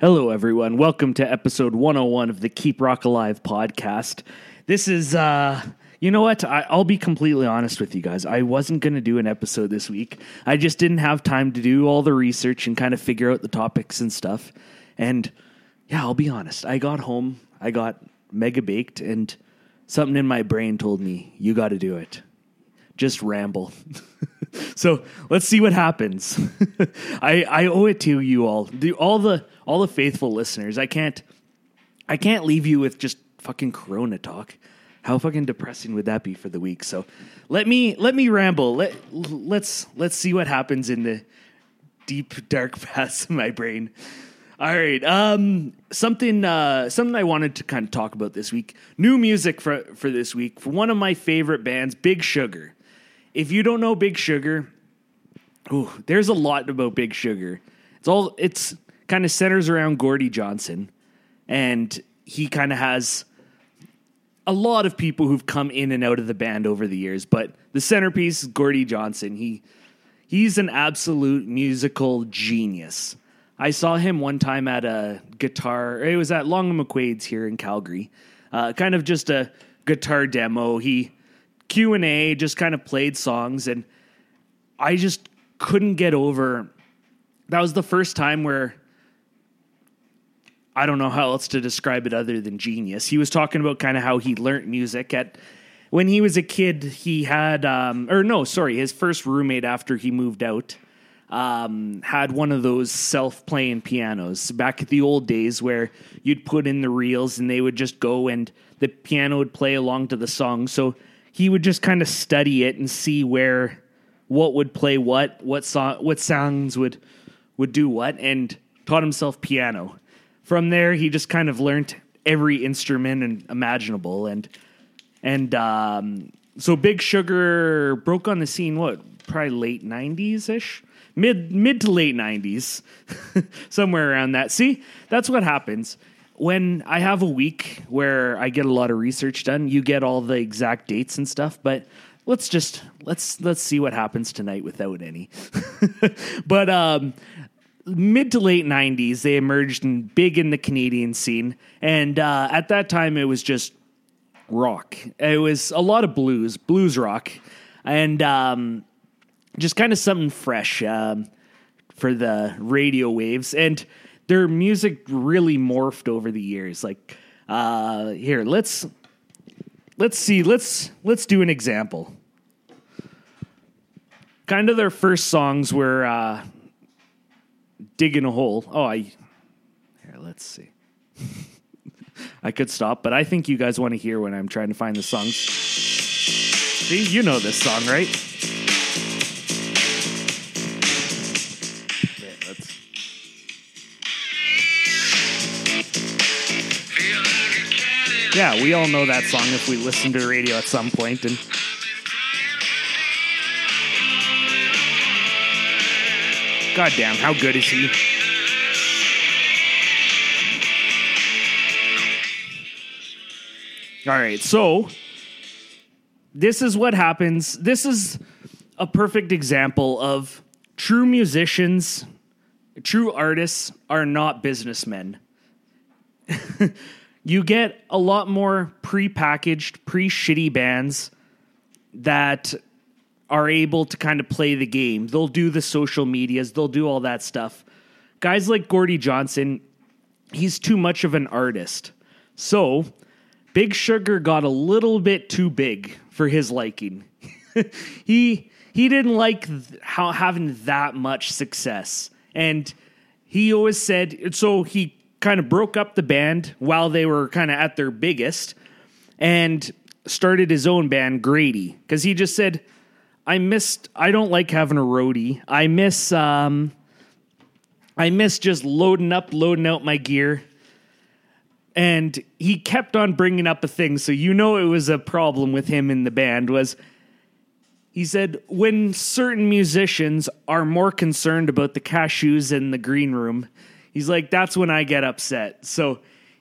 Hello, everyone. Welcome to episode 101 of the Keep Rock Alive podcast. This is, uh, you know what? I, I'll be completely honest with you guys. I wasn't going to do an episode this week. I just didn't have time to do all the research and kind of figure out the topics and stuff. And yeah, I'll be honest. I got home, I got mega baked, and something in my brain told me, you got to do it. Just ramble. so let's see what happens. I, I owe it to you all, all the all the faithful listeners. I can't I can't leave you with just fucking Corona talk. How fucking depressing would that be for the week? So let me let me ramble. Let let's let's see what happens in the deep dark paths of my brain. All right. Um something uh something I wanted to kind of talk about this week. New music for for this week for one of my favorite bands, Big Sugar. If you don't know Big Sugar, ooh, there's a lot about Big Sugar. It's all it's kind of centers around Gordie Johnson and he kind of has a lot of people who've come in and out of the band over the years, but the centerpiece is Gordie Johnson. He he's an absolute musical genius. I saw him one time at a guitar. It was at Long and McQuaid's here in Calgary. Uh, kind of just a guitar demo. He Q and A just kind of played songs, and I just couldn't get over. That was the first time where I don't know how else to describe it other than genius. He was talking about kind of how he learned music at when he was a kid. He had, um, or no, sorry, his first roommate after he moved out um, had one of those self playing pianos back at the old days where you'd put in the reels and they would just go and the piano would play along to the song. So he would just kind of study it and see where what would play what, what song, what sounds would would do what, and taught himself piano from there, he just kind of learned every instrument and imaginable, and and um, so Big Sugar broke on the scene. What probably late '90s ish, mid mid to late '90s, somewhere around that. See, that's what happens when I have a week where I get a lot of research done. You get all the exact dates and stuff, but let's just let's let's see what happens tonight without any. but um, mid to late 90s they emerged in big in the canadian scene and uh, at that time it was just rock it was a lot of blues blues rock and um, just kind of something fresh um, for the radio waves and their music really morphed over the years like uh, here let's let's see let's let's do an example kind of their first songs were uh, digging a hole. Oh, I here. Let's see. I could stop, but I think you guys want to hear when I'm trying to find the songs. See, you know this song, right? Yeah, we all know that song if we listen to the radio at some point, and God damn, how good is he? All right, so this is what happens. This is a perfect example of true musicians, true artists are not businessmen. you get a lot more pre-packaged, pre-shitty bands that are able to kind of play the game. They'll do the social medias, they'll do all that stuff. Guys like Gordie Johnson, he's too much of an artist. So, Big Sugar got a little bit too big for his liking. he he didn't like th- how having that much success. And he always said so he kind of broke up the band while they were kind of at their biggest and started his own band Grady cuz he just said I missed. I don't like having a roadie. I miss. Um, I miss just loading up, loading out my gear. And he kept on bringing up a thing, so you know it was a problem with him in the band. Was he said when certain musicians are more concerned about the cashews in the green room, he's like that's when I get upset. So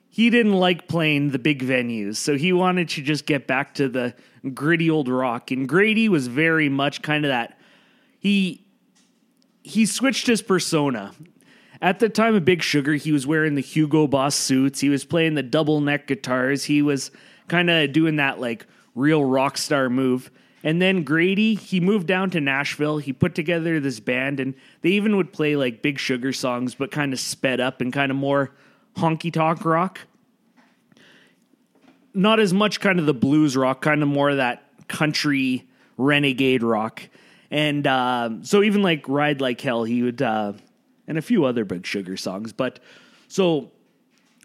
he didn't like playing the big venues, so he wanted to just get back to the gritty old rock. And Grady was very much kind of that. He he switched his persona. at the time of Big Sugar, he was wearing the Hugo Boss suits. He was playing the double neck guitars. He was kind of doing that like real rock star move. And then Grady, he moved down to Nashville. He put together this band, and they even would play like Big Sugar songs, but kind of sped up and kind of more honky tonk rock. Not as much kind of the blues rock, kind of more of that country renegade rock. And uh, so even like Ride Like Hell, he would, uh, and a few other Big Sugar songs. But so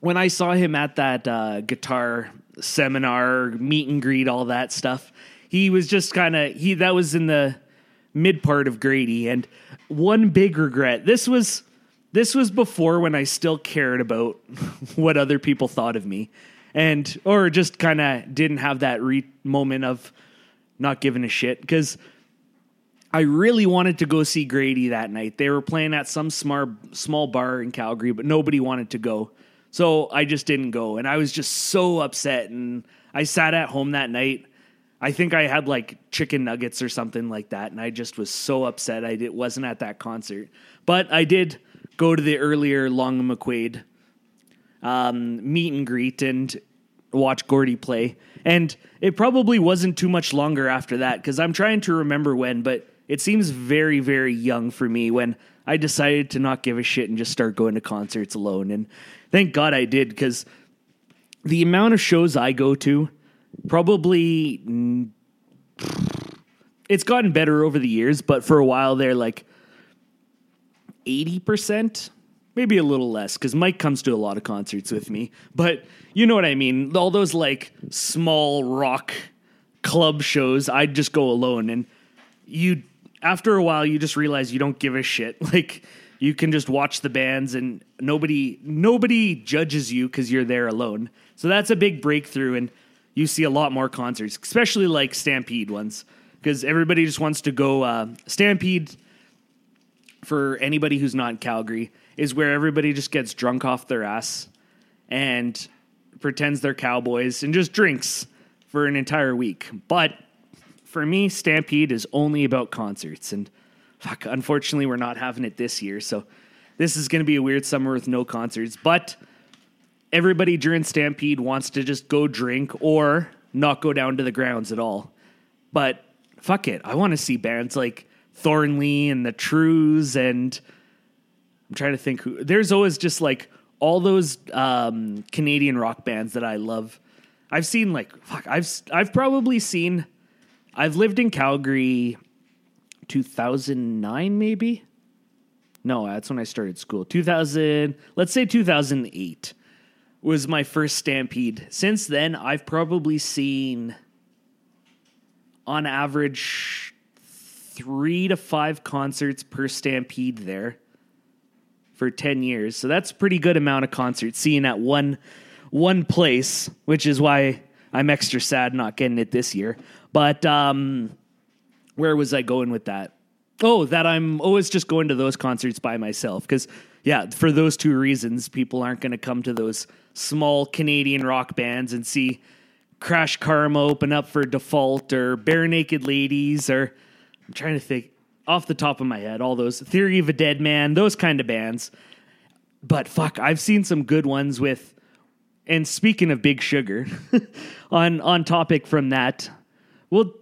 when I saw him at that uh, guitar seminar, meet and greet, all that stuff, he was just kind of he that was in the mid part of Grady and one big regret. This was this was before when I still cared about what other people thought of me and or just kind of didn't have that re- moment of not giving a shit cuz I really wanted to go see Grady that night. They were playing at some small small bar in Calgary, but nobody wanted to go. So I just didn't go and I was just so upset and I sat at home that night I think I had like chicken nuggets or something like that, and I just was so upset I did, wasn't at that concert. But I did go to the earlier Long McQuaid um, meet and greet and watch Gordie play, and it probably wasn't too much longer after that because I'm trying to remember when, but it seems very very young for me when I decided to not give a shit and just start going to concerts alone, and thank God I did because the amount of shows I go to probably it's gotten better over the years, but for a while they're like 80%, maybe a little less cuz Mike comes to a lot of concerts with me, but you know what I mean, all those like small rock club shows, I'd just go alone and you after a while you just realize you don't give a shit. Like you can just watch the bands and nobody nobody judges you cuz you're there alone. So that's a big breakthrough and you see a lot more concerts, especially like Stampede ones, because everybody just wants to go. Uh, Stampede, for anybody who's not in Calgary, is where everybody just gets drunk off their ass and pretends they're cowboys and just drinks for an entire week. But for me, Stampede is only about concerts, and fuck, unfortunately, we're not having it this year, so this is going to be a weird summer with no concerts. But everybody during Stampede wants to just go drink or not go down to the grounds at all. But fuck it, I want to see bands like Thornley and the Trews, and I'm trying to think who. There's always just like all those um, Canadian rock bands that I love. I've seen like fuck. I've I've probably seen. I've lived in Calgary, 2009 maybe. No, that's when I started school. 2000. Let's say 2008 was my first Stampede. Since then, I've probably seen, on average, three to five concerts per Stampede there for 10 years. So that's a pretty good amount of concerts seeing at one one place, which is why I'm extra sad not getting it this year. But um where was I going with that? Oh, that I'm always just going to those concerts by myself cuz yeah, for those two reasons people aren't going to come to those small Canadian rock bands and see Crash Karma open up for Default or Barenaked Ladies or I'm trying to think off the top of my head, all those Theory of a Deadman, those kind of bands. But fuck, I've seen some good ones with and speaking of Big Sugar, on on topic from that, well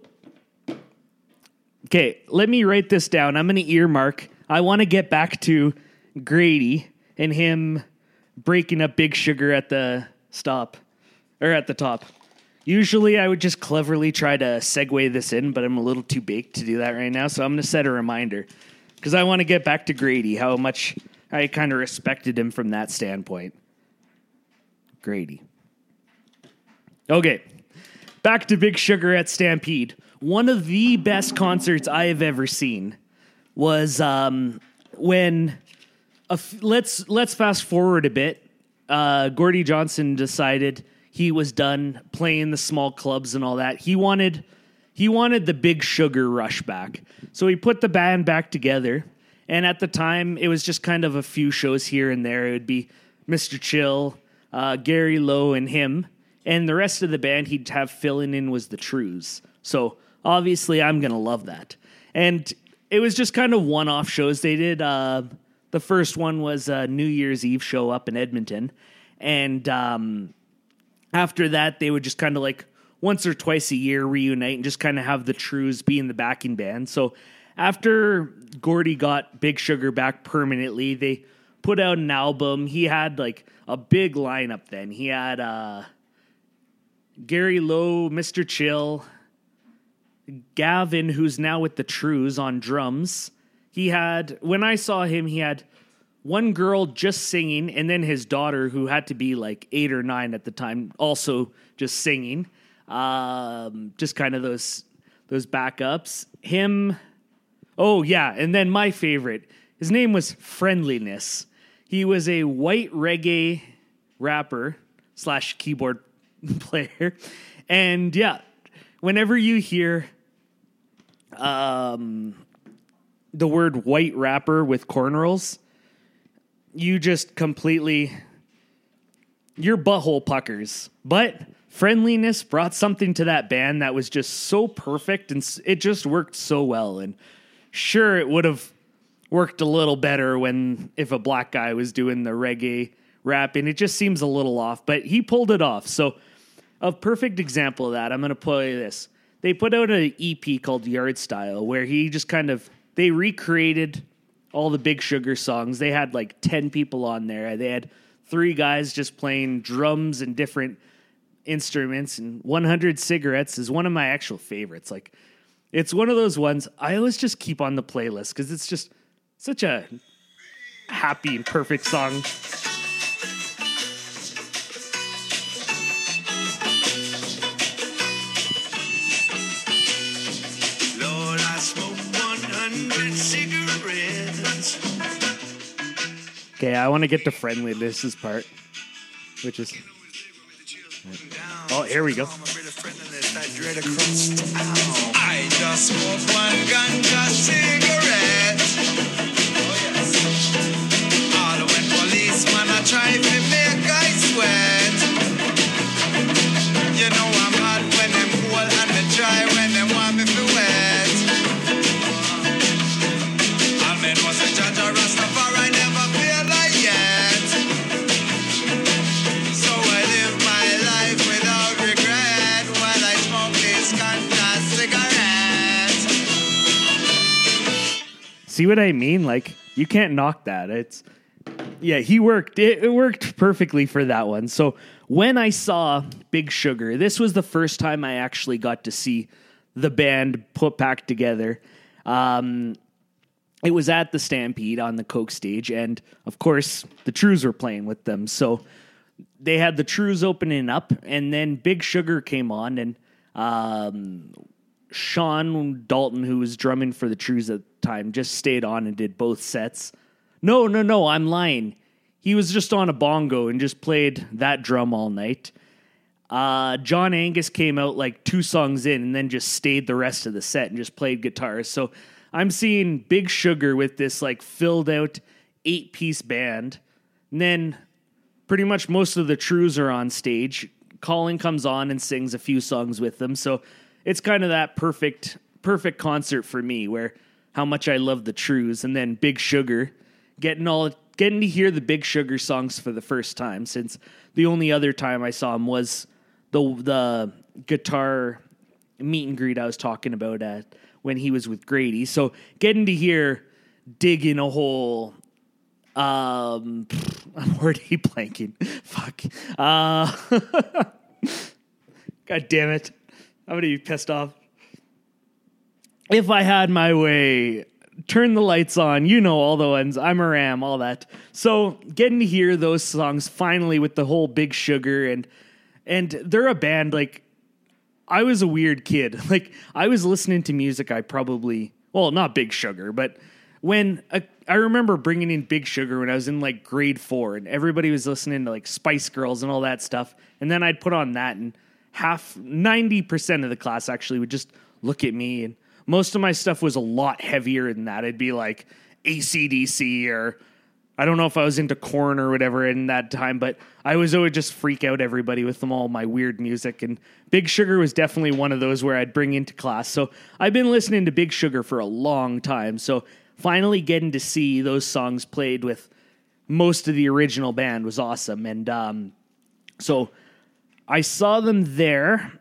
Okay, let me write this down. I'm going to earmark. I want to get back to Grady and him breaking up Big Sugar at the stop or at the top. Usually, I would just cleverly try to segue this in, but I'm a little too baked to do that right now. So I'm going to set a reminder because I want to get back to Grady, how much I kind of respected him from that standpoint. Grady. Okay, back to Big Sugar at Stampede. One of the best concerts I have ever seen was um, when let's let's fast forward a bit. Uh, Gordie Johnson decided he was done playing the small clubs and all that. He wanted he wanted the big sugar rush back. So he put the band back together. And at the time, it was just kind of a few shows here and there. It would be Mr. Chill, uh, Gary Lowe, and him. And the rest of the band he'd have filling in was the Trews. So obviously, I'm going to love that. And it was just kind of one off shows. They did uh, The first one was a New Year's Eve show up in Edmonton, and um, after that, they would just kind of like once or twice a year reunite and just kind of have the Trews be in the backing band. So after Gordie got Big Sugar back permanently, they put out an album. He had like a big lineup then. He had uh, Gary Lowe, Mr. Chill, Gavin, who's now with the Trews on drums. He had, when I saw him, he had one girl just singing, and then his daughter, who had to be like eight or nine at the time, also just singing. Um, just kind of those those backups. Him, oh yeah, and then my favorite. His name was Friendlyness. He was a white reggae rapper slash keyboard player, and yeah, whenever you hear um the word white rapper with cornrows, you just completely your butthole puckers. But Friendlyness brought something to that band that was just so perfect and it just worked so well. And sure, it would have worked a little better when if a black guy was doing the reggae rap, and It just seems a little off, but he pulled it off. So, a perfect example of that, I'm going to play this. They put out an EP called Yardstyle where he just kind of they recreated all the Big Sugar songs. They had like 10 people on there. They had three guys just playing drums and different instruments and 100 cigarettes is one of my actual favorites. Like it's one of those ones I always just keep on the playlist cuz it's just such a happy and perfect song. Okay, I want to get to Friendlyness part, which is Oh, here we go. I just one cigarette. See what I mean? Like you can't knock that. It's yeah, he worked. It, it worked perfectly for that one. So when I saw Big Sugar, this was the first time I actually got to see the band put back together. Um, it was at the Stampede on the Coke stage, and of course the Trews were playing with them. So they had the Trews opening up, and then Big Sugar came on, and um, Sean Dalton, who was drumming for the Trews at the time, just stayed on and did both sets. No, no, no, I'm lying. He was just on a bongo and just played that drum all night. Uh, John Angus came out like two songs in and then just stayed the rest of the set and just played guitars. So I'm seeing Big Sugar with this like filled out eight piece band. And then pretty much most of the Trews are on stage. Colin comes on and sings a few songs with them. So it's kind of that perfect perfect concert for me where how much I love the Trews and then Big Sugar getting all getting to hear the Big Sugar songs for the first time since the only other time I saw him was the the guitar meet and greet I was talking about at when he was with Grady. So getting to hear digging a hole um I'm already blanking. Fuck. Uh God damn it. I'm gonna be pissed off. If I had my way, turn the lights on, you know all the ones. I'm a ram, all that. So getting to hear those songs finally with the whole Big Sugar and and they're a band like I was a weird kid. Like I was listening to music I probably well not Big Sugar, but when a, I remember bringing in Big Sugar when I was in like grade four, and everybody was listening to like Spice Girls and all that stuff, and then I'd put on that, and half ninety percent of the class actually would just look at me, and most of my stuff was a lot heavier than that. It'd be like ACDC or I don't know if I was into Korn or whatever in that time, but I was always just freak out everybody with them all my weird music. And Big Sugar was definitely one of those where I'd bring into class. So I've been listening to Big Sugar for a long time. So finally getting to see those songs played with most of the original band was awesome. And um, so I saw them there.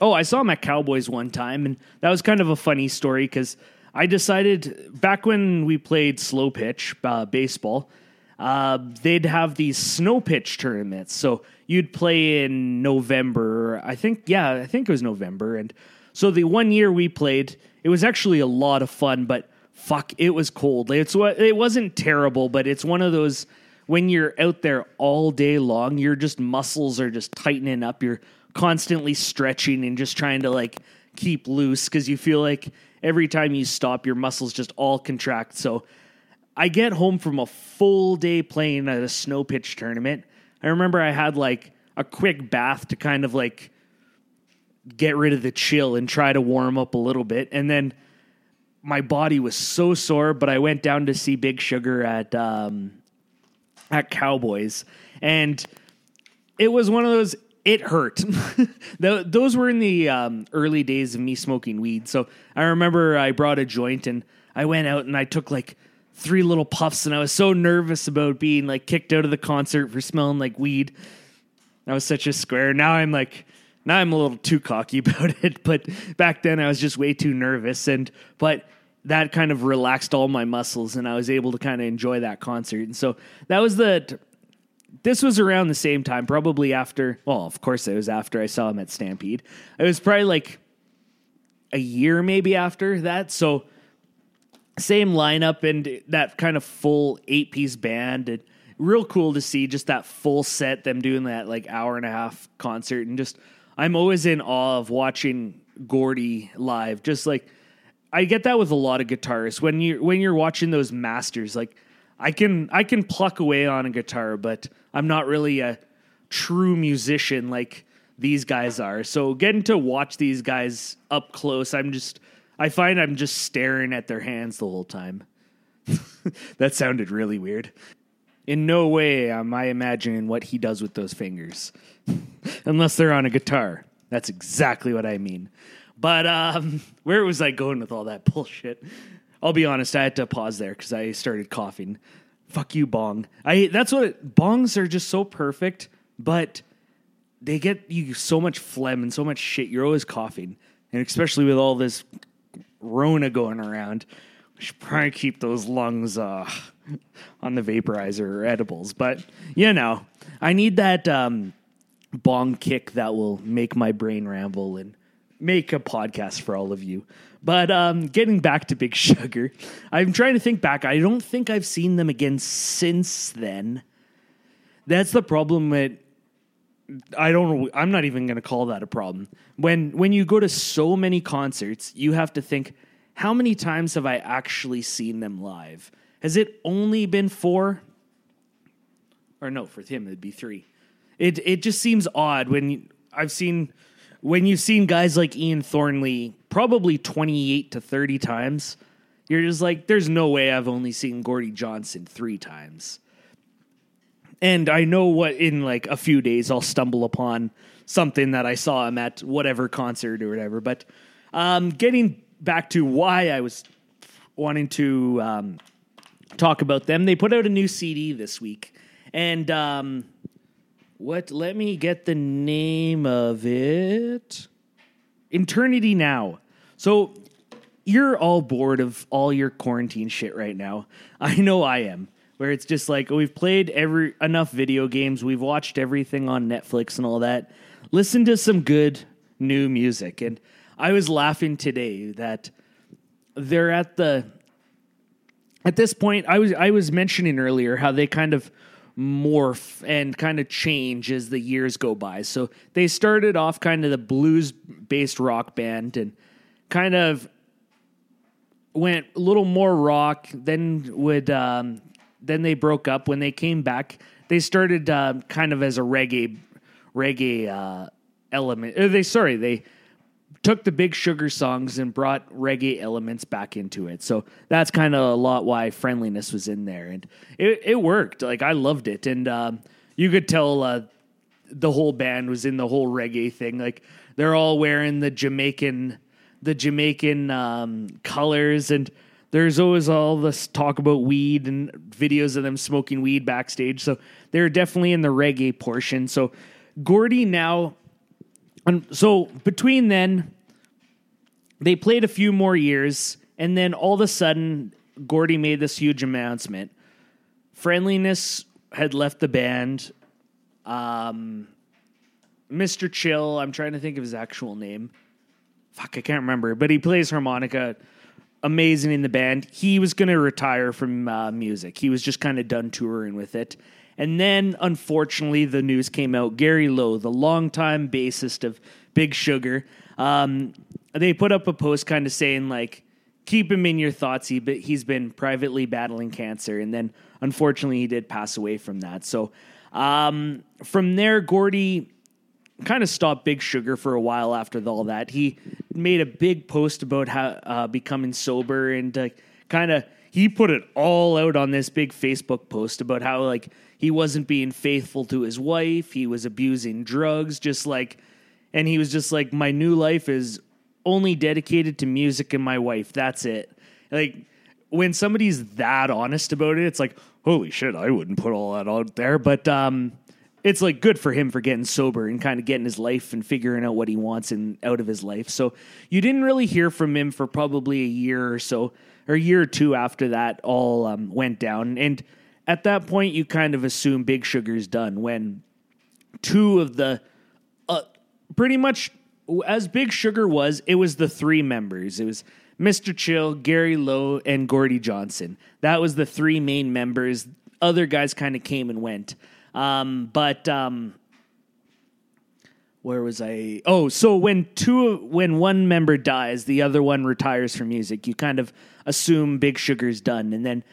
Oh, I saw them at Cowboys one time, and that was kind of a funny story because I decided back when we played slow pitch uh, baseball, uh, they'd have these snow pitch tournaments. So you'd play in November. I think, yeah, I think it was November. And so the one year we played, it was actually a lot of fun, but fuck, it was cold. It's it wasn't terrible, but it's one of those when you're out there all day long, your just muscles are just tightening up. You're constantly stretching and just trying to like keep loose because you feel like every time you stop, your muscles just all contract. So I get home from a full day playing at a snow pitch tournament. I remember I had like a quick bath to kind of like get rid of the chill and try to warm up a little bit. And then my body was so sore, but I went down to see Big Sugar at um, at Cowboys, and it was one of those. It hurt. Those were in the um, early days of me smoking weed. So I remember I brought a joint and I went out and I took like three little puffs, and I was so nervous about being like kicked out of the concert for smelling like weed. I was such a square. Now I'm like, now I'm a little too cocky about it, but back then I was just way too nervous. And but that kind of relaxed all my muscles, and I was able to kind of enjoy that concert. And so that was the. This was around the same time, probably after. Well, of course, it was after I saw him at Stampede. It was probably like a year maybe after that. So same lineup and that kind of full eight piece band and real cool to see just that full set them doing that like hour and a half concert and just i'm always in awe of watching gordie live just like i get that with a lot of guitarists. When you when you're watching those masters like i can i can pluck away on a guitar but i'm not really a true musician like these guys are. So getting to watch these guys up close i'm just i find i'm just staring at their hands the whole time. That sounded really weird. In no way am I imagining what he does with those fingers, unless they're on a guitar. That's exactly what I mean. But um, where was I going with all that bullshit? I'll be honest, I had to pause there because I started coughing. Fuck you, bong. I that's what it, bongs are just so perfect, but they get you so much phlegm and so much shit. You're always coughing, and especially with all this Rona going around, we should probably keep those lungs uh, on the vaporizer or edibles. But you know, I need that um, bong kick that will make my brain ramble and make a podcast for all of you. But um, getting back to Big Sugar, I'm trying to think back. I don't think I've seen them again since then. That's the problem with I don't. I'm not even going to call that a problem. When when you go to so many concerts, you have to think, how many times have I actually seen them live? Has it only been four? Or no, for him it'd be three. It it just seems odd when you, I've seen when you've seen guys like Ian Thornley probably 28 to 30 times. You're just like, there's no way I've only seen Gordie Johnson three times and I know what in like a few days I'll stumble upon something that I saw him at whatever concert or whatever. But um, getting back to why I was wanting to um, talk about them, they put out a new CD this week, and um, what? Let me get the name of it. Eternity Now. So you're all bored of all your quarantine shit right now. I know I am. Where it's just like we've played every enough video games, we've watched everything on Netflix and all that. Listen to some good new music. And I was laughing today that they're at the at this point I was I was mentioning earlier how they kind of morph and kind of change as the years go by. So they started off kind of the blues based rock band and kind of went a little more rock, then would um, then they broke up. When they came back, they started uh, kind of as a reggae reggae uh, element. They sorry they took the big sugar songs and brought reggae elements back into it. So that's kind of a lot why Friendlyness was in there, and it it worked. Like I loved it, and um, you could tell uh, the whole band was in the whole reggae thing. Like they're all wearing the Jamaican the Jamaican um, colors, and there's always all this talk about weed and videos of them smoking weed backstage. So they're definitely in the reggae portion. So Gordie now, um, so between then, they played a few more years, and then all of a sudden, Gordie made this huge announcement. Friendlyness had left the band. Um, Mr. Chill, I'm trying to think of his actual name. Fuck, I can't remember, but he plays harmonica amazing in the band. He was going to retire from uh, music. He was just kind of done touring with it. And then, unfortunately, the news came out. Gary Lowe, the longtime bassist of Big Sugar, um, they put up a post kind of saying like, "Keep him in your thoughts." He he's been privately battling cancer, and then unfortunately, he did pass away from that. So um, from there, Gordie kind of stopped Big Sugar for a while after all that. He made a big post about how uh, becoming sober and uh, kind of he put it all out on this big Facebook post about how like he wasn't being faithful to his wife, he was abusing drugs, just like, and he was just like, my new life is only dedicated to music and my wife. That's it. Like when somebody's that honest about it, it's like, holy shit, I wouldn't put all that out there, but um it's like good for him for getting sober and kind of getting his life and figuring out what he wants and out of his life. So you didn't really hear from him for probably a year or so, or a year or two after that all um, went down. And at that point, you kind of assume Big Sugar's done when two of the uh, pretty much as Big Sugar was, it was the three members. It was Mr. Chill, Gary Lowe, and Gordie Johnson. That was the three main members. Other guys kind of came and went. Um, but um, where was I? Oh, so when two when one member dies, the other one retires from music. You kind of assume Big Sugar's done, and then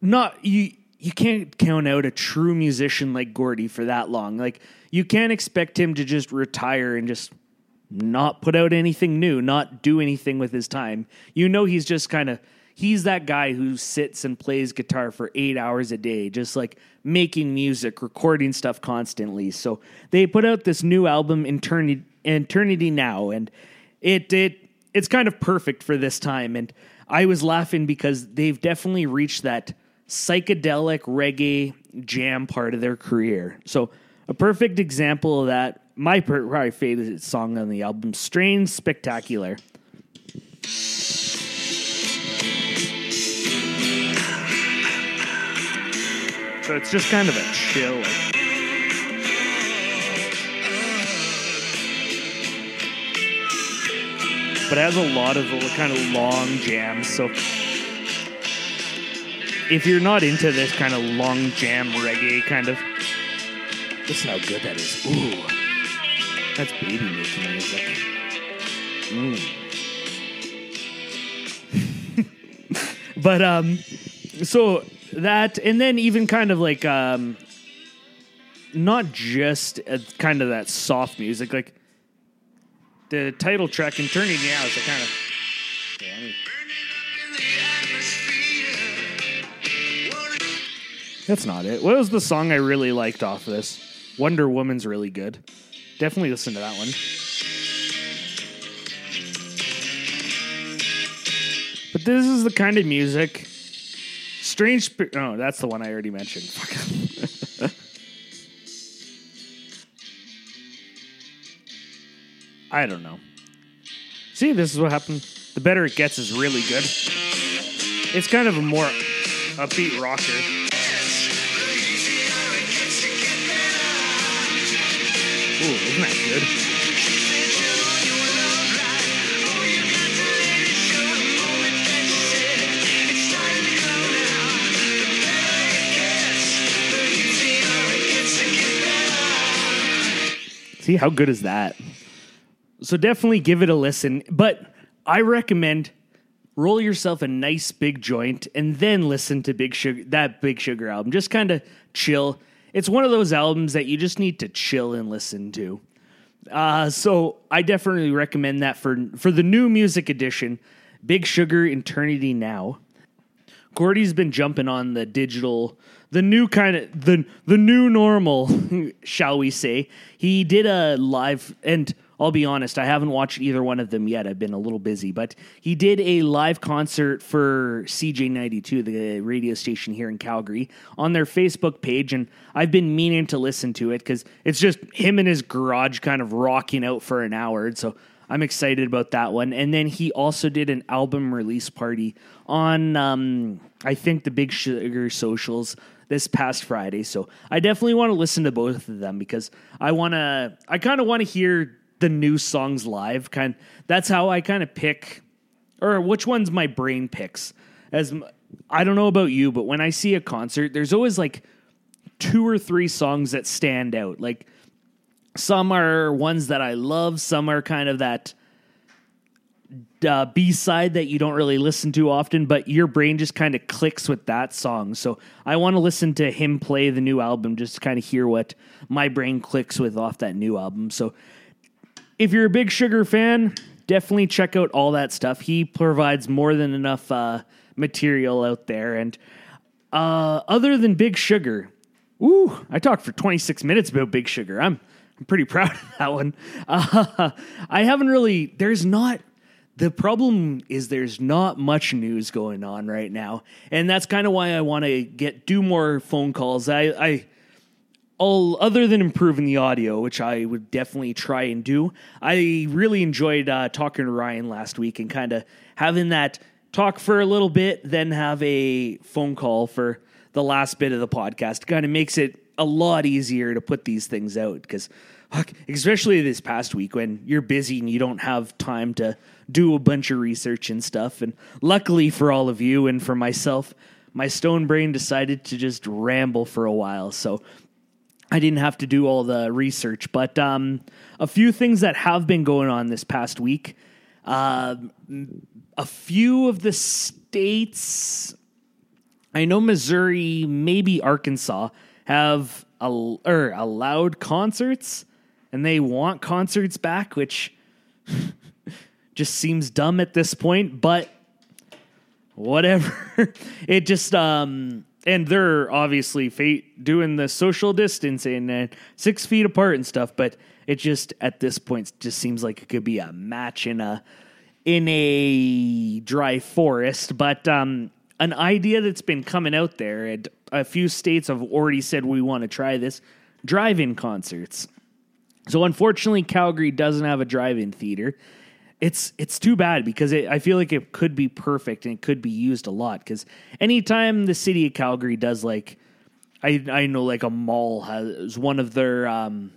not you. You can't count out a true musician like Gordie for that long. Like you can't expect him to just retire and just not put out anything new, not do anything with his time. You know, he's just kind of he's that guy who sits and plays guitar for eight hours a day, just like making music, recording stuff constantly. So they put out this new album, Eternity, Eternity Now, and it it it's kind of perfect for this time. And I was laughing because they've definitely reached that psychedelic reggae jam part of their career. So a perfect example of that. My favorite song on the album, "Strange Spectacular." So it's just kind of a chill. But it has a lot of kind of long jams. So if you're not into this kind of long jam reggae kind of, listen how good that is. Ooh, that's baby making music. Mm. but um, so that and then even kind of like um not just uh kind of that soft music like the title track Eternity Now is a kind of that's not it. What was the song i really liked off this? Wonder woman's really good. Definitely listen to that one. But this is the kind of music Strange. Oh, that's the one I already mentioned. I don't know. See, this is what happens. The better it gets is really good. It's kind of a more upbeat rocker. Ooh, isn't that good? See, how good is that? So definitely give it a listen. But I recommend roll yourself a nice big joint and then listen to Big Sugar that Big Sugar album. Just kind of chill. It's one of those albums that you just need to chill and listen to. Uh, so I definitely recommend that for for the new music edition, Big Sugar Eternity Now. Gordie's been jumping on the digital, the new kind of the the new normal, shall we say? He did a live, and I'll be honest, I haven't watched either one of them yet. I've been a little busy, but he did a live concert for CJAY92, the radio station here in Calgary, on their Facebook page. And I've been meaning to listen to it because it's just him in his garage kind of rocking out for an hour. And so I'm excited about that one. And then he also did an album release party on, um, I think, the Big Sugar socials this past Friday. So I definitely want to listen to both of them because I want to, I kind of want to hear the new songs live. Kind that's how I kind of pick, or which ones my brain picks. As I don't know about you, but when I see a concert, there's always like two or three songs that stand out. Like some are ones that I love, some are kind of that uh, B side that you don't really listen to often, but your brain just kind of clicks with that song. So I want to listen to him play the new album just to kind of hear what my brain clicks with off that new album. So if you're a big Sugar fan, definitely check out all that stuff. He provides more than enough uh, material out there. And uh, other than Big Sugar, ooh, I talked for 26 minutes about Big Sugar. I'm I'm pretty proud of that one. Uh, I haven't really. There's not. The problem is there's not much news going on right now, and that's kind of why I want to get do more phone calls. I, I all other than improving the audio, which I would definitely try and do. I really enjoyed uh, talking to Ryan last week and kind of having that talk for a little bit, then have a phone call for the last bit of the podcast. Kind of makes it a lot easier to put these things out because, especially this past week when you're busy and you don't have time to do a bunch of research and stuff. And luckily for all of you and for myself, my stone brain decided to just ramble for a while. So I didn't have to do all the research, but um, a few things that have been going on this past week. Uh, a few of the states, I know Missouri, maybe Arkansas, have al- or allowed concerts, and they want concerts back, which just seems dumb at this point. But whatever. it just um and they're obviously fa- doing the social distancing and six feet apart and stuff, but it just at this point just seems like it could be a match in a in a dry forest. But um, an idea that's been coming out there, and a few states have already said we want to try this: drive-in concerts. So unfortunately, Calgary doesn't have a drive-in theater. It's it's too bad because it, I feel like it could be perfect and it could be used a lot. Because anytime the city of Calgary does like, I I know like a mall has one of their um,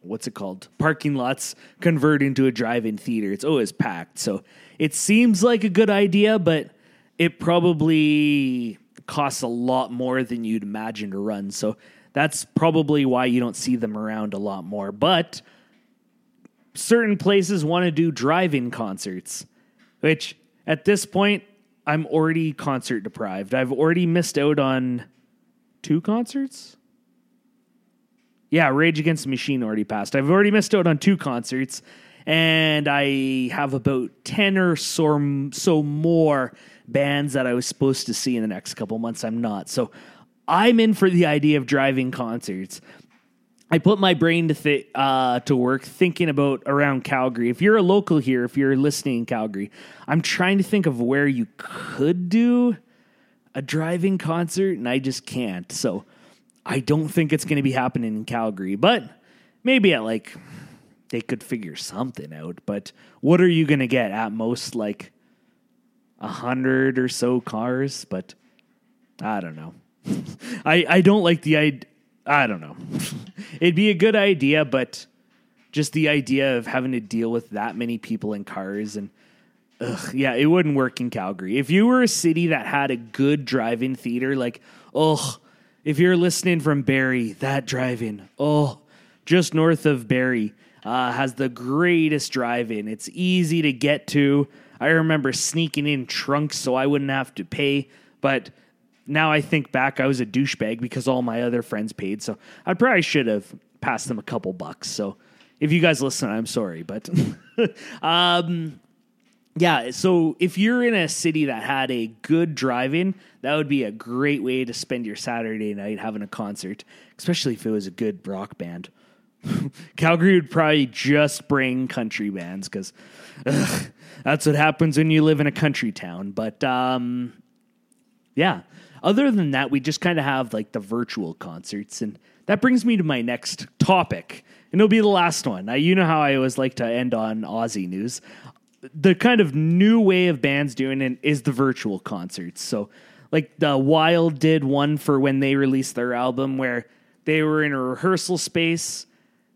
what's it called parking lots convert into a drive-in theater. It's always packed. So it seems like a good idea, but it probably costs a lot more than you'd imagine to run. So that's probably why you don't see them around a lot more. But certain places want to do drive-in concerts, which at this point I'm already concert deprived. I've already missed out on two concerts. Yeah, Rage Against the Machine already passed. I've already missed out on two concerts, and I have about ten or so, so more bands that I was supposed to see in the next couple months. I'm not, so I'm in for the idea of driving concerts. I put my brain to th- uh, to work thinking about around Calgary. If you're a local here, if you're listening in Calgary, I'm trying to think of where you could do a driving concert, and I just can't. So I don't think it's going to be happening in Calgary, but maybe at like they could figure something out. But what are you going to get at most like a hundred or so cars? But I don't know. I I don't like the idea. I don't know. It'd be a good idea, but just the idea of having to deal with that many people in cars and ugh, yeah, it wouldn't work in Calgary. If you were a city that had a good drive-in theater, like oh, if you're listening from Barrie, that drive-in, oh, just north of Barrie, uh, has the greatest drive-in. It's easy to get to. I remember sneaking in trunks so I wouldn't have to pay, but now I think back, I was a douchebag because all my other friends paid. So I probably should have passed them a couple bucks. So if you guys listen, I'm sorry, but um, yeah. So if you're in a city that had a good drive-in, that would be a great way to spend your Saturday night having a concert, especially if it was a good rock band. Calgary would probably just bring country bands because that's what happens when you live in a country town. But um, yeah, other than that, we just kind of have like the virtual concerts. And that brings me to my next topic. And it'll be the last one. Now, you know how I always like to end on Aussie news. The kind of new way of bands doing it is the virtual concerts. So, like the Wild did one for when they released their album where they were in a rehearsal space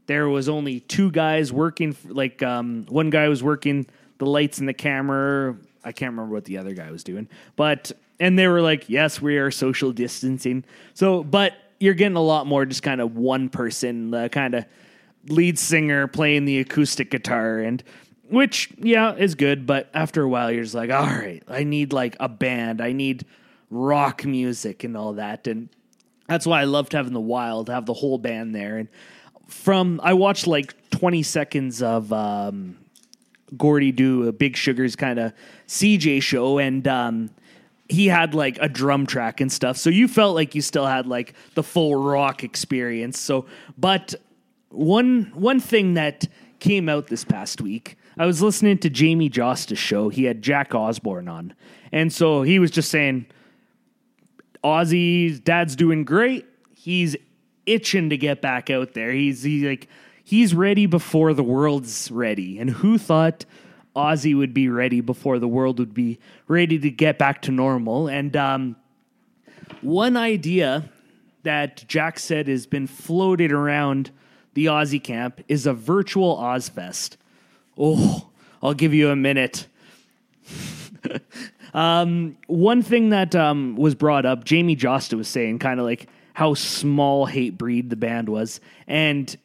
there was only two guys working like um, one guy was working the lights and the camera. I can't remember what the other guy was doing but and they were like yes we are social distancing. So but you're getting a lot more just kind of one person the kind of lead singer playing the acoustic guitar and which yeah is good but after a while you're just like all right i need like a band. I need rock music and all that. And that's why i loved having the wild have the whole band there. And from I watched like 20 seconds of um, Gordie do a Big Sugar's kind of CJAY show, and um, he had like a drum track and stuff. So you felt like you still had like the full rock experience. So, but one one thing that came out this past week, I was listening to Jamey Jasta's show. He had Jack Osbourne on, and so he was just saying, Ozzy's dad's doing great. He's itching to get back out there. He's he like he's ready before the world's ready. And who thought Ozzy would be ready before the world would be ready to get back to normal? And um, one idea that Jack said has been floated around the Ozzy camp is a virtual Ozzfest. Oh, I'll give you a minute. um, one thing that um, was brought up, Jamey Jasta was saying, kind of like how small Hatebreed the band was and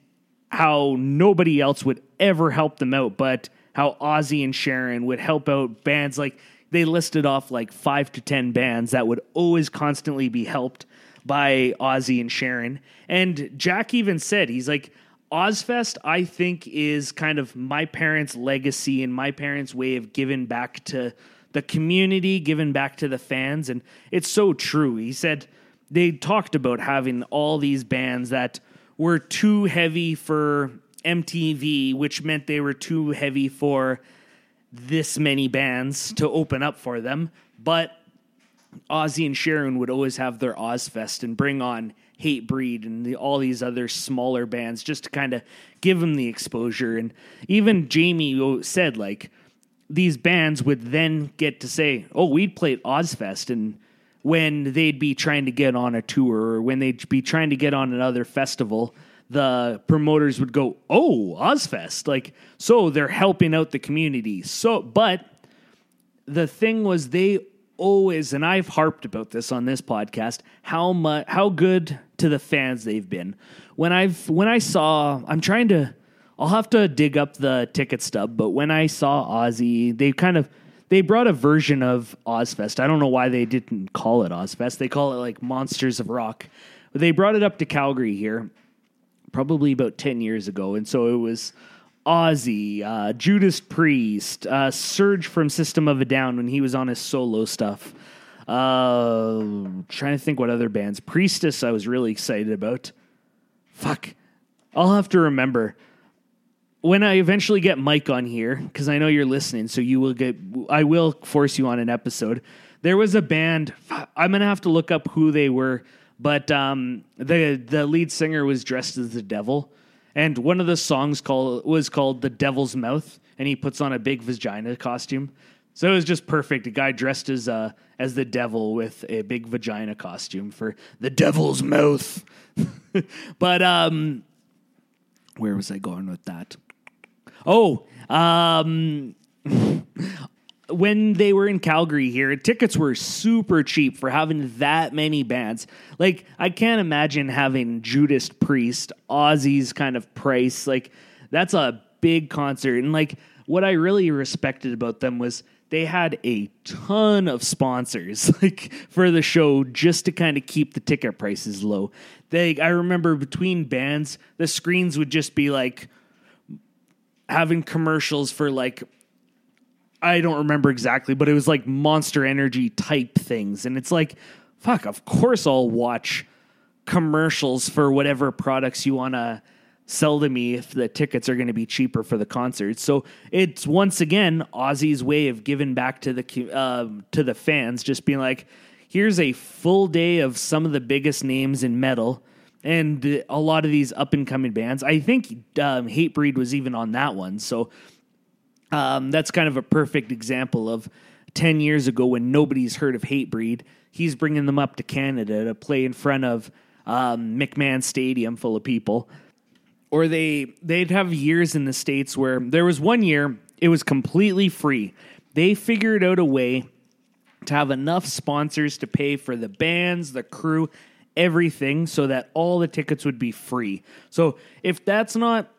how nobody else would ever help them out, but how Ozzy and Sharon would help out bands like they listed off like five to ten bands that would always constantly be helped by Ozzy and Sharon. And Jack even said, he's like, Ozzfest, I think, is kind of my parents' legacy and my parents' way of giving back to the community, giving back to the fans. And it's so true. He said, they talked about having all these bands that were too heavy for MTV, which meant they were too heavy for this many bands to open up for them. But Ozzy and Sharon would always have their Ozzfest and bring on Hatebreed and the, all these other smaller bands just to kind of give them the exposure. And even Jamey said, like, these bands would then get to say, oh, we'd played Ozzfest. And when they'd be trying to get on a tour or when they'd be trying to get on another festival, the promoters would go, "Oh, Ozzfest!" Like, so they're helping out the community. So, but the thing was, they always, and I've harped about this on this podcast, how much, how good to the fans they've been. When I've, when I saw, I'm trying to, I'll have to dig up the ticket stub, but when I saw Ozzy, they kind of they brought a version of Ozzfest. I don't know why they didn't call it Ozzfest. They call it like Monsters of Rock. They brought it up to Calgary here, probably about ten years ago, and so it was Ozzy, uh, Judas Priest, uh, Serj from System of a Down when he was on his solo stuff. Uh, trying to think what other bands. Priestess, I was really excited about. Fuck, I'll have to remember when I eventually get Mike on here, because I know you're listening, so you will get, I will force you on an episode. There was a band. I'm gonna have to look up who they were, but um, the the lead singer was dressed as the devil, and one of the songs called was called "The Devil's Mouth," and he puts on a big vagina costume. So it was just perfect. A guy dressed as uh, as the devil with a big vagina costume for the devil's mouth. but um, where was I going with that? Oh, um, when they were in Calgary here, tickets were super cheap for having that many bands. Like, I can't imagine having Judas Priest, Ozzy's kind of price. Like, that's a big concert. And, like, what I really respected about them was they had a ton of sponsors like for the show just to kind of keep the ticket prices low. They I remember between bands, the screens would just be like having commercials for like I don't remember exactly, but it was like Monster Energy type things, and it's like, fuck, of course I'll watch commercials for whatever products you want to sell to me if the tickets are going to be cheaper for the concert. So it's once again Ozzy's way of giving back to the um to the fans, just being like, here's a full day of some of the biggest names in metal. And a lot of these up and coming bands. I think um, Hatebreed was even on that one. So um, that's kind of a perfect example of 10 years ago when nobody's heard of Hatebreed. He's bringing them up to Canada to play in front of um, McMahon Stadium full of people. Or they they'd have years in the states where there was one year it was completely free. They figured out a way to have enough sponsors to pay for the bands, the crew, everything so that all the tickets would be free. So if that's not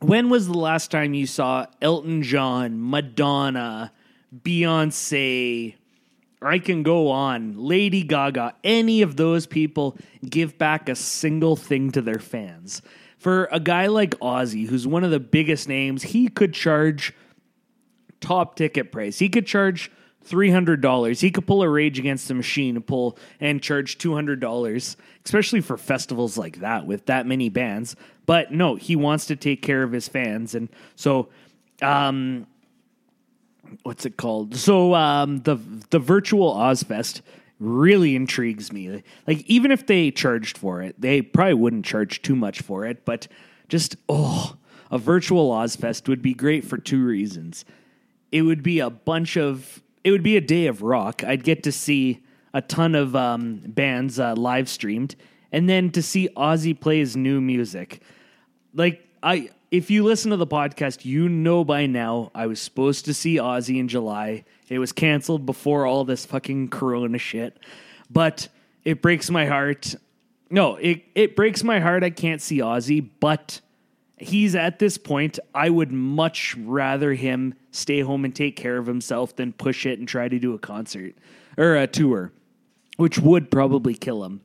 when was the last time you saw Elton John, Madonna, Beyonce, I can go on, Lady Gaga, any of those people give back a single thing to their fans? For a guy like Ozzy, who's one of the biggest names, he could charge top ticket price. He could charge three hundred dollars. He could pull a Rage Against the Machine and pull and charge two hundred dollars, especially for festivals like that with that many bands. But no, he wants to take care of his fans, and so, um, what's it called? So, um, the the virtual Ozzfest really intrigues me. Like, even if they charged for it, they probably wouldn't charge too much for it. But just oh, a virtual Ozzfest would be great for two reasons it would be a bunch of it would be a day of rock. I'd get to see a ton of um, bands uh, live streamed and then to see ozzy play his new music. Like i if you listen to the podcast you know by now i was supposed to see ozzy in july. It was canceled before all this fucking corona shit. But it breaks my heart. No it, it breaks my heart i can't see ozzy but he's at this point i would much rather him stay home and take care of himself than push it and try to do a concert or a tour which would probably kill him.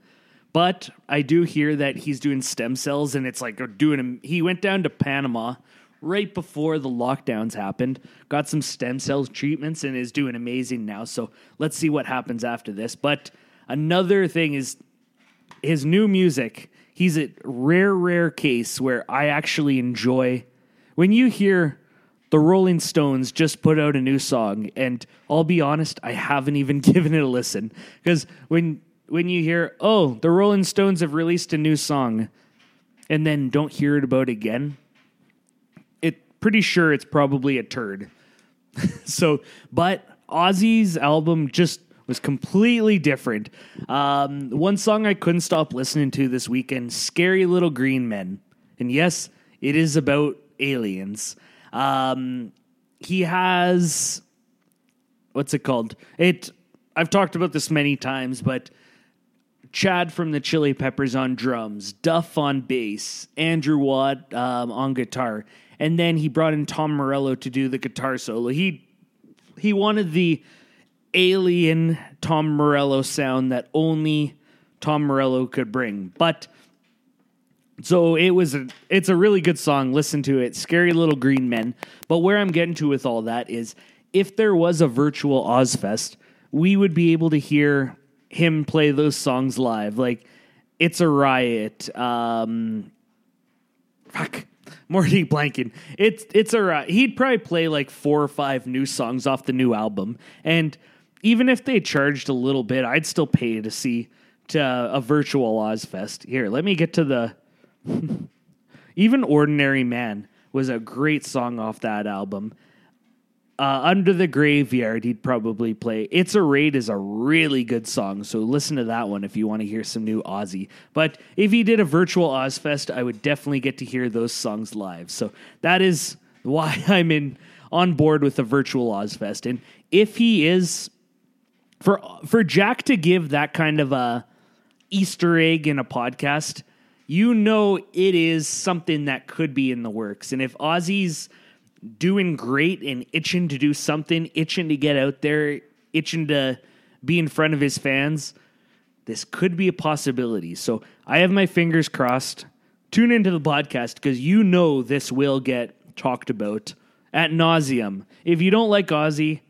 But i do hear that he's doing stem cells and it's like doing him he went down to panama right before the lockdowns happened got some stem cells treatments and is doing amazing now. So let's see what happens after this. But another thing is his new music, he's a rare, rare case where I actually enjoy. When you hear the Rolling Stones just put out a new song, and I'll be honest, I haven't even given it a listen because when when you hear, oh, the Rolling Stones have released a new song, and then don't hear it about again, it pretty sure it's probably a turd. so, but Ozzy's album just was completely different. Um, one song I couldn't stop listening to this weekend, "Scary Little Green Men," and yes, it is about aliens. Um, he has what's it called? It. I've talked about this many times, but Chad from the Chili Peppers on drums, Duff on bass, Andrew Watt um, on guitar, and then he brought in Tom Morello to do the guitar solo. He he wanted the alien Tom Morello sound that only Tom Morello could bring, but. So it was a it's a really good song. Listen to it. Scary Little Green Men. But where I'm getting to with all that is if there was a virtual Ozzfest, we would be able to hear him play those songs live. Like It's a Riot, um fuck. Morty blanking. It's it's a riot. He'd probably play like four or five new songs off the new album. And even if they charged a little bit, I'd still pay to see to a virtual Ozzfest. Here, let me get to the even Ordinary Man was a great song off that album. Uh, Under the Graveyard, he'd probably play. It's a Raid is a really good song, so listen to that one if you want to hear some new Ozzy. But if he did a virtual Ozzfest, I would definitely get to hear those songs live. So that is why I'm in on board with the virtual Ozzfest. And if he is for for Jack to give that kind of a Easter egg in a podcast, you know it is something that could be in the works. And if Ozzy's doing great and itching to do something, itching to get out there, itching to be in front of his fans, this could be a possibility. So I have my fingers crossed. Tune into the podcast because you know this will get talked about at nauseum. If you don't like Ozzy,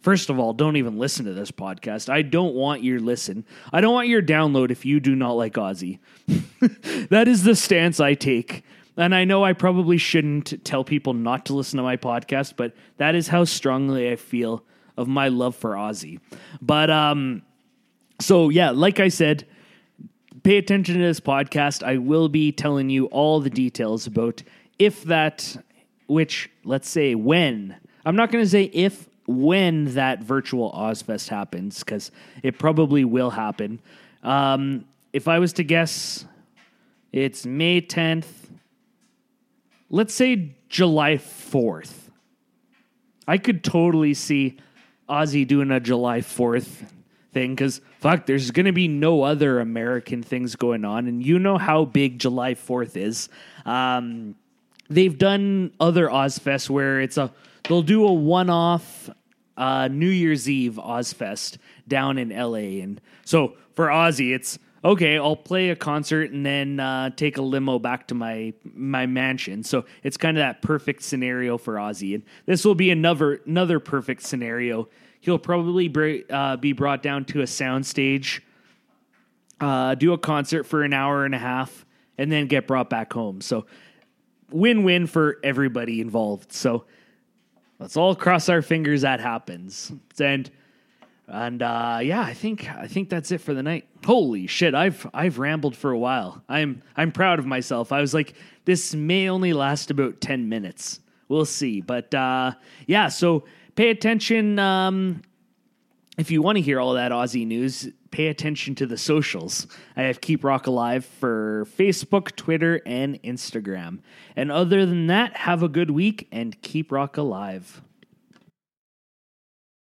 First of all, don't even listen to this podcast. I don't want your listen. I don't want your download if you do not like Ozzy. that is the stance I take. and I know I probably shouldn't tell people not to listen to my podcast, but that is how strongly I feel of my love for Ozzy. But um, so yeah, like I said, pay attention to this podcast. I will be telling you all the details about if that, which let's say when. I'm not going to say if when that virtual Ozzfest happens because it probably will happen. Um, if I was to guess, it's May 10th. Let's say July 4th. I could totally see Ozzy doing a July 4th thing because fuck, there's going to be no other American things going on. And you know how big July 4th is. Um, they've done other Ozzfest where it's a, they'll do a one off uh, New Year's Eve Ozzfest down in LA. And so for Ozzy, it's okay, I'll play a concert and then uh, take a limo back to my my mansion. So it's kind of that perfect scenario for Ozzy, and this will be another another perfect scenario. He'll probably br- uh, be brought down to a soundstage, uh, do a concert for an hour and a half, and then get brought back home. So win win for everybody involved. So let's all cross our fingers that happens. And and uh, yeah, I think I think that's it for the night. Holy shit, I've I've rambled for a while. I'm I'm proud of myself. I was like, this may only last about ten minutes. We'll see, but uh, yeah. So pay attention. Um, if you want to hear all that Ozzy news, pay attention to the socials. I have Keep Rock Alive for Facebook, Twitter, and Instagram. And other than that, have a good week and keep rock alive.